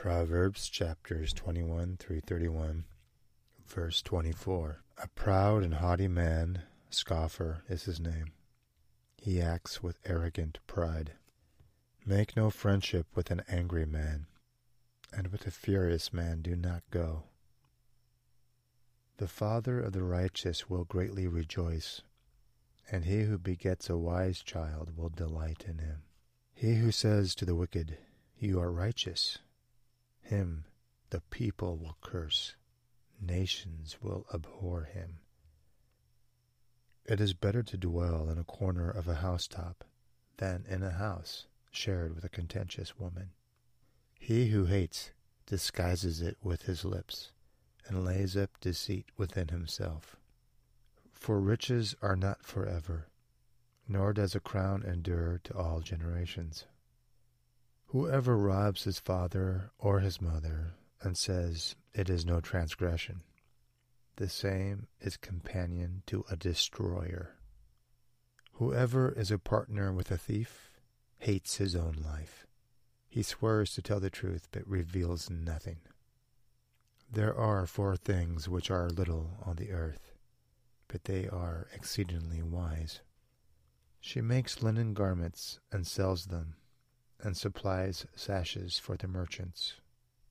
Proverbs chapters 21 through 31, verse 24. A proud and haughty man, scoffer is his name. He acts with arrogant pride. Make no friendship with an angry man, and with a furious man do not go. The father of the righteous will greatly rejoice, and he who begets a wise child will delight in him. He who says to the wicked, You are righteous, him the people will curse, nations will abhor him. It is better to dwell in a corner of a housetop than in a house shared with a contentious woman. He who hates disguises it with his lips, and lays up deceit within himself. For riches are not forever, nor does a crown endure to all generations. Whoever robs his father or his mother and says, It is no transgression, the same is companion to a destroyer. Whoever is a partner with a thief hates his own life. He swears to tell the truth, but reveals nothing. There are four things which are little on the earth, but they are exceedingly wise. She makes linen garments and sells them and supplies sashes for the merchants.